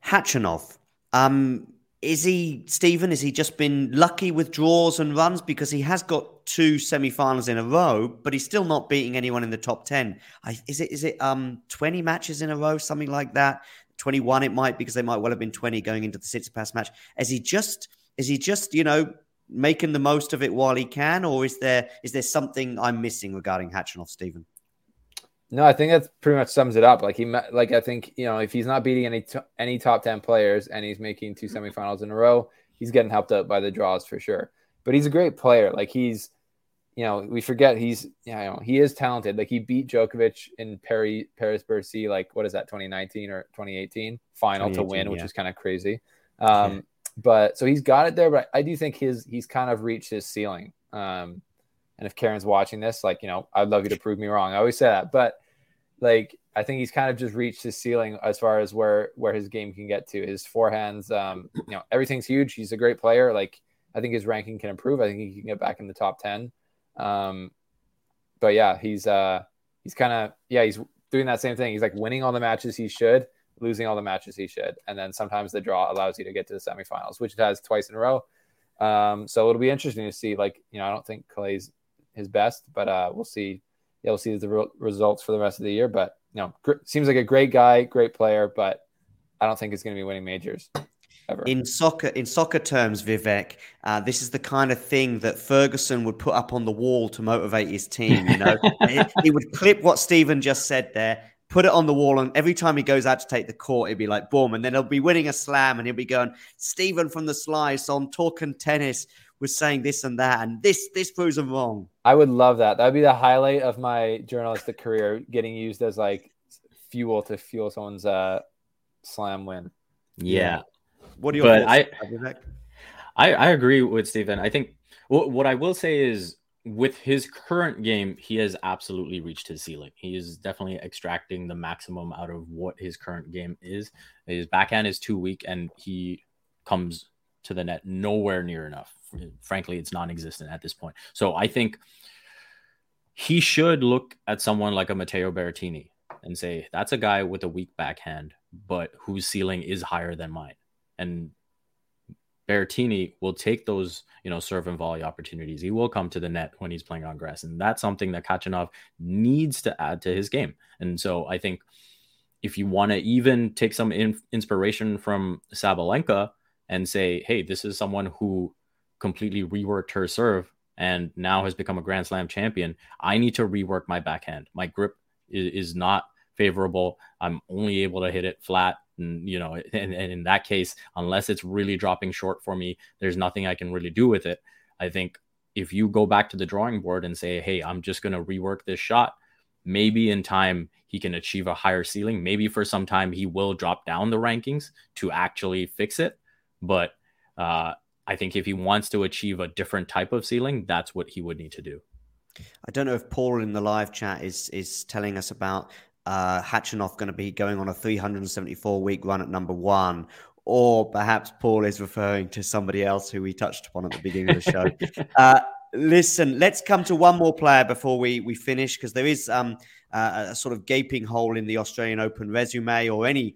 Khachanov. Um, is he Stephen? Has he just been lucky with draws and runs because he has got two semi-finals in a row, but he's still not beating anyone in the top ten? I, is it is it um twenty matches in a row, something like that? Twenty one, it might because they might well have been twenty going into the Tsitsipas match. Is he just is he just you know making the most of it while he can, or is there is there something I'm missing regarding Khachanov, Stephen? No, I think that pretty much sums it up. Like he, like I think you know, if he's not beating any any top ten players and he's making two semifinals in a row, he's getting helped out by the draws for sure. But he's a great player. Like he's, you know, we forget he's, you know, he is talented. Like he beat Djokovic in Paris Paris Bercy, like what is that, 2019 or 2018 final to win, which yeah. is kind of crazy. Um, yeah. But so he's got it there. But I do think his he's kind of reached his ceiling. Um, and if Karen's watching this, like, you know, I'd love you to prove me wrong. I always say that. But like I think he's kind of just reached his ceiling as far as where where his game can get to. His forehands, um, you know, everything's huge. He's a great player. Like I think his ranking can improve. I think he can get back in the top ten. Um, but yeah, he's uh, he's kind of yeah, he's doing that same thing. He's like winning all the matches he should, losing all the matches he should, and then sometimes the draw allows you to get to the semifinals, which it has twice in a row. Um, so it'll be interesting to see. Like you know, I don't think Clay's his best, but uh, we'll see. We'll see the re- results for the rest of the year. But you know, gr- seems like a great guy, great player, but I don't think he's going to be winning majors. Ever. In soccer, in soccer terms, Vivek, uh, this is the kind of thing that Ferguson would put up on the wall to motivate his team. You know, (laughs) he, he would clip what Stephen just said there, put it on the wall, and every time he goes out to take the court, it'd be like boom, and then he'll be winning a slam, and he'll be going, Stephen from the slice on talking tennis was saying this and that, and this this proves him wrong. I would love that. That would be the highlight of my journalistic career, getting used as like fuel to fuel someone's uh, slam win. Yeah. What do you? But I, I, I agree with Stephen. I think what, what I will say is with his current game, he has absolutely reached his ceiling. He is definitely extracting the maximum out of what his current game is. His backhand is too weak, and he comes to the net nowhere near enough. Frankly, it's non-existent at this point. So I think he should look at someone like a Matteo Berrettini and say, "That's a guy with a weak backhand, but whose ceiling is higher than mine." And Berrettini will take those, you know, serve and volley opportunities. He will come to the net when he's playing on grass, and that's something that Khachanov needs to add to his game. And so I think if you want to even take some in- inspiration from Sabalenka and say, "Hey, this is someone who completely reworked her serve and now has become a Grand Slam champion," I need to rework my backhand. My grip is, is not favorable. I'm only able to hit it flat and you know (laughs) and, and in that case unless it's really dropping short for me there's nothing i can really do with it i think if you go back to the drawing board and say hey i'm just going to rework this shot maybe in time he can achieve a higher ceiling maybe for some time he will drop down the rankings to actually fix it but uh, i think if he wants to achieve a different type of ceiling that's what he would need to do I don't know if Paul in the live chat is is telling us about uh, Khachanov going to be going on a 374 week run at number one, or perhaps Paul is referring to somebody else who we touched upon at the beginning of the show. (laughs) uh, listen, let's come to one more player before we we finish because there is um, uh, a sort of gaping hole in the Australian Open resume or any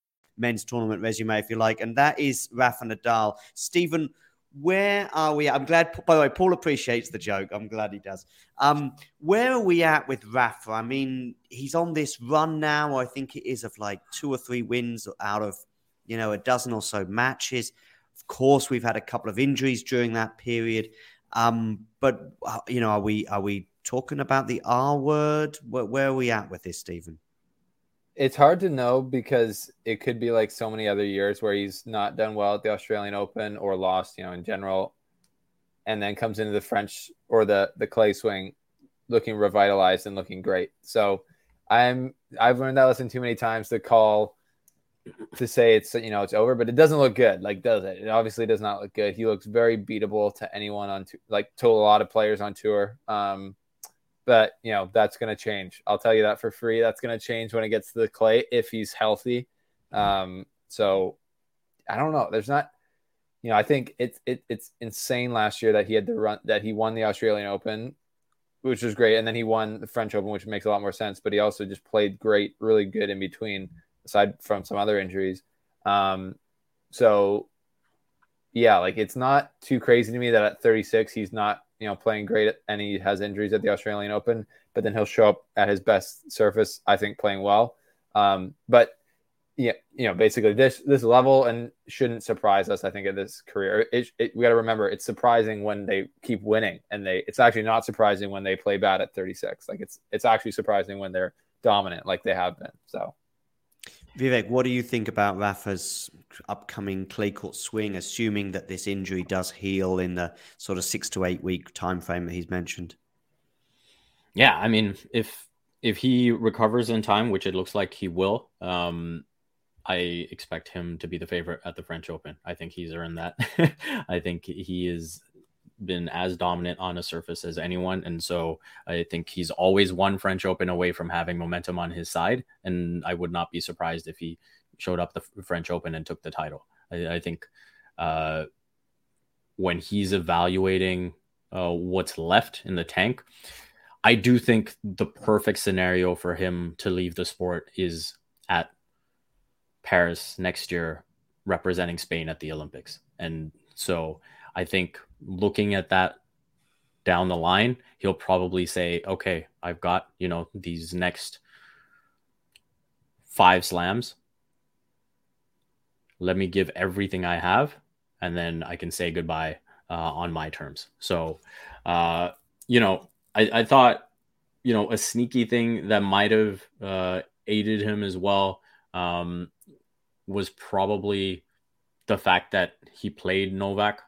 men's tournament resume, if you like, and that is Rafa Nadal. Stephen, where are we? I'm glad. By the way, Paul appreciates the joke. I'm glad he does. Um, where are we at with Rafa? I mean, he's on this run now. I think it is of like two or three wins out of you know a dozen or so matches. Of course, we've had a couple of injuries during that period. Um, but uh, you know, are we are we talking about the R word? Where, where are we at with this, Stephen? It's hard to know because it could be like so many other years where he's not done well at the Australian Open or lost, you know, in general, and then comes into the French or the the clay swing looking revitalized and looking great. So I'm I've learned that lesson too many times to call to say it's you know it's over, but it doesn't look good. Like does it? It obviously does not look good. He looks very beatable to anyone on t- like to a lot of players on tour. Um, but you know that's going to change. I'll tell you that for free. That's going to change when it gets to the clay if he's healthy. Um, so I don't know. There's not, you know, I think it's it, it's insane last year that he had the run that he won the Australian Open, which was great, and then he won the French Open, which makes a lot more sense. But he also just played great, really good in between, aside from some other injuries. Um, so yeah, like it's not too crazy to me that at 36 he's not you know, playing great and he has injuries at the Australian Open, but then he'll show up at his best surface, I think, playing well. Um, but yeah, you know, basically this this level and shouldn't surprise us. I think in this career, it, it, we got to remember it's surprising when they keep winning, and they it's actually not surprising when they play bad at 36. Like it's it's actually surprising when they're dominant, like they have been. So Vivek, what do you think about Rafa's upcoming clay court swing, assuming that this injury does heal in the sort of six to eight week time frame that he's mentioned? Yeah, I mean, if if he recovers in time, which it looks like he will, um, I expect him to be the favorite at the French Open. I think he's earned that. (laughs) I think he has been as dominant on a surface as anyone. And so I think he's always one French Open away from having momentum on his side. And I would not be surprised if he showed up the French Open and took the title. I, I think uh, when he's evaluating uh, what's left in the tank, I do think the perfect scenario for him to leave the sport is at Paris next year, representing Spain at the Olympics. And so I think looking at that down the line, he'll probably say, okay, I've got, you know, these next five slams. Let me give everything I have, and then I can say goodbye uh, on my terms. So, uh, you know, I, I thought, you know, a sneaky thing that might have uh, aided him as well um, was probably the fact that he played Novak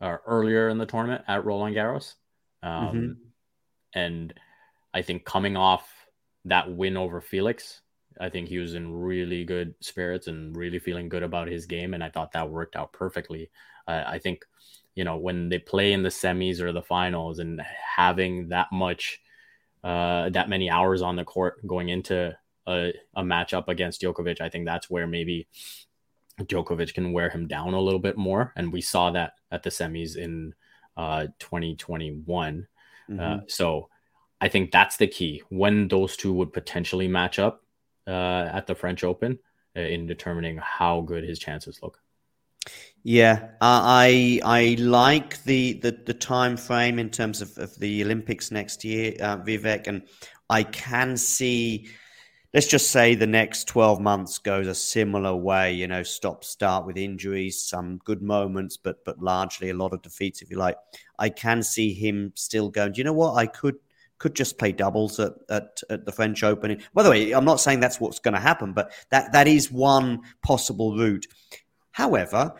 uh, earlier in the tournament at Roland Garros. Um, mm-hmm. And I think coming off that win over Felix, I think he was in really good spirits and really feeling good about his game. And I thought that worked out perfectly. Uh, I think you know when they play in the semis or the finals and having that much uh, that many hours on the court going into a, a matchup against Djokovic, I think that's where maybe Djokovic can wear him down a little bit more, and we saw that at the semis in uh, 2021. Mm-hmm. Uh, so I think that's the key when those two would potentially match up uh, at the French Open uh, in determining how good his chances look. Yeah, uh, I I like the, the the time frame in terms of, of the Olympics next year, uh, Vivek, and I can see. Let's just say the next twelve months goes a similar way. You know, stop start with injuries, some good moments, but but largely a lot of defeats, if you like. I can see him still going. Do you know what? I could could just play doubles at, at, at the French Open. By the way, I'm not saying that's what's going to happen, but that that is one possible route. However,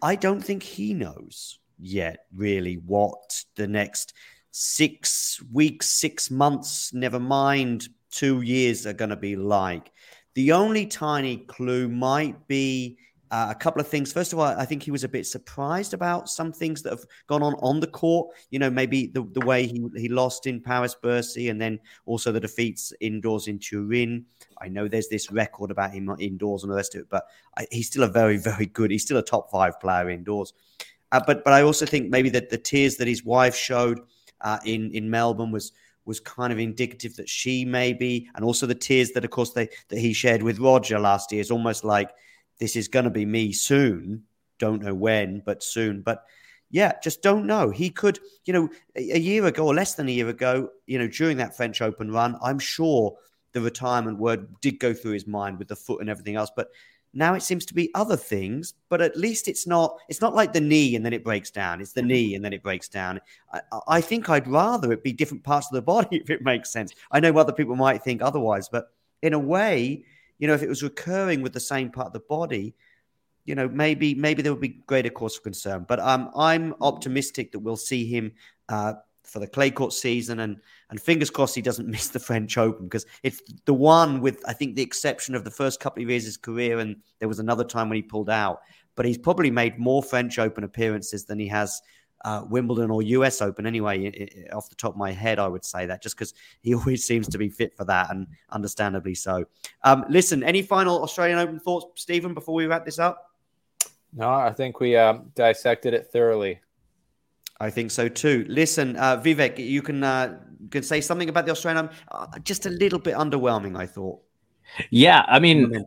I don't think he knows yet really what the next six weeks, six months, never mind two years are going to be like. The only tiny clue might be uh, a couple of things. First of all, I think he was a bit surprised about some things that have gone on on the court. You know, maybe the, the way he, he lost in Paris Bercy and then also the defeats indoors in Turin. I know there's this record about him indoors and the rest of it, but I, he's still a very, very good. He's still a top five player indoors. Uh, but but I also think maybe that the tears that his wife showed uh, in in Melbourne was was kind of indicative that she maybe, and also the tears that of course they that he shared with Roger last year is almost like this is going to be me soon. Don't know when, but soon. But yeah, just don't know. He could, you know, a, year ago or less than a year ago, you know, during that French Open run, I'm sure the retirement word did go through his mind with the foot and everything else. But now it seems to be other things, but at least it's not it's not like the knee and then it breaks down. It's the knee and then it breaks down. I, I think I'd rather it be different parts of the body (laughs) if it makes sense. I know other people might think otherwise, but in a way, you know, if it was recurring with the same part of the body, you know, maybe maybe there would be greater cause for concern. But um, I'm optimistic that we'll see him uh, for the clay court season, and and fingers crossed he doesn't (laughs) miss the French Open because it's the one with I think the exception of the first couple of years of his career, and there was another time when he pulled out. But he's probably made more French Open appearances than he has uh, Wimbledon or US Open anyway. It, it, off the top of my head, I would say that just because he (laughs) always seems to be fit for that, and understandably so. Um, listen, any final Australian Open thoughts, Stephen, before we wrap this up? No, I think we uh, dissected it thoroughly. I think so too. Listen, uh, Vivek, you can uh, can say something about the Australian. Uh, just a little bit underwhelming, I thought. Yeah, I mean,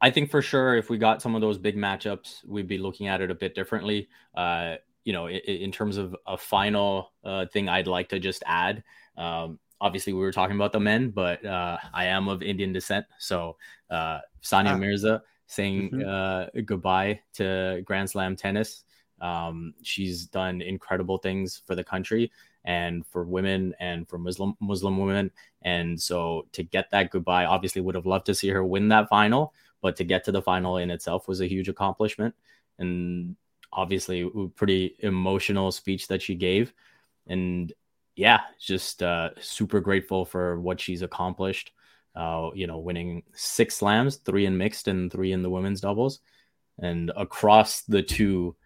I think for sure, if we got some of those big matchups, we'd be looking at it a bit differently. Uh, you know, in, in, terms of a final uh, thing, I'd like to just add. Um, obviously, we were talking about the men, but uh, I am of Indian descent, so uh, Sania ah. Mirza saying mm-hmm. Uh, goodbye to Grand Slam tennis. Um, she's done incredible things for the country and for women and for Muslim Muslim women. And so to get that goodbye, obviously would have loved to see her win that final, but to get to the final in itself was a huge accomplishment. And obviously, pretty emotional speech that she gave. And yeah, just uh, super grateful for what she's accomplished. Uh, you know, winning six slams, three in mixed and three in the women's doubles, and across the two,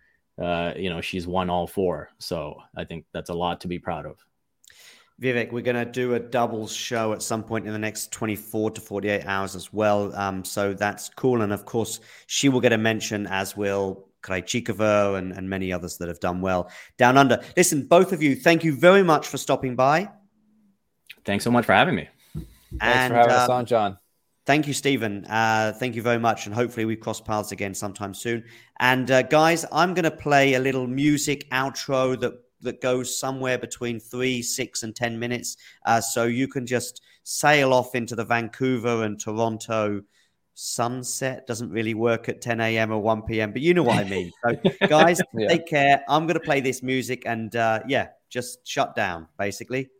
uh, you know, she's won all four. So I think that's a lot to be proud of. Vivek, we're going to do a doubles show at some point in the next 24 to 48 hours as well. Um, so that's cool. And of course, she will get a mention, as will Krejcikova and, and many others that have done well down under. Listen, both of you, thank you very much for stopping by. Thanks so much for having me. Thanks and, for having uh, us on, John. Thank you, Stephen. Uh, thank you very much. And hopefully we cross paths again sometime soon. And uh, guys, I'm going to play a little music outro that that goes somewhere between three, six, and 10 minutes. Uh, so you can just sail off into the Vancouver and Toronto sunset. Doesn't really work at 10 a.m. or 1 p.m., but you know what I mean. So, (laughs) guys, yeah. take care. I'm going to play this music and, uh, yeah, just shut down, basically.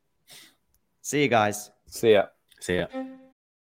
See you guys. See ya. See ya.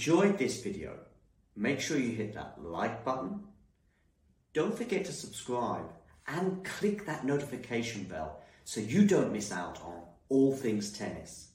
Enjoyed this video, make sure you hit that like button. Don't forget to subscribe and click that notification bell so you don't miss out on all things tennis.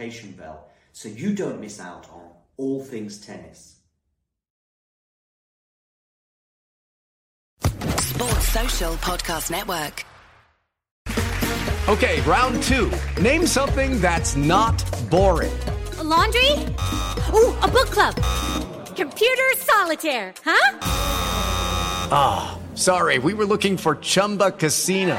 Notification bell so you don't miss out on all things tennis. Sports Social Podcast Network. Okay, round two. Name something that's not boring. A laundry? Ooh, a book club. Computer solitaire, huh? Ah, oh, sorry, we were looking for Chumba Casino.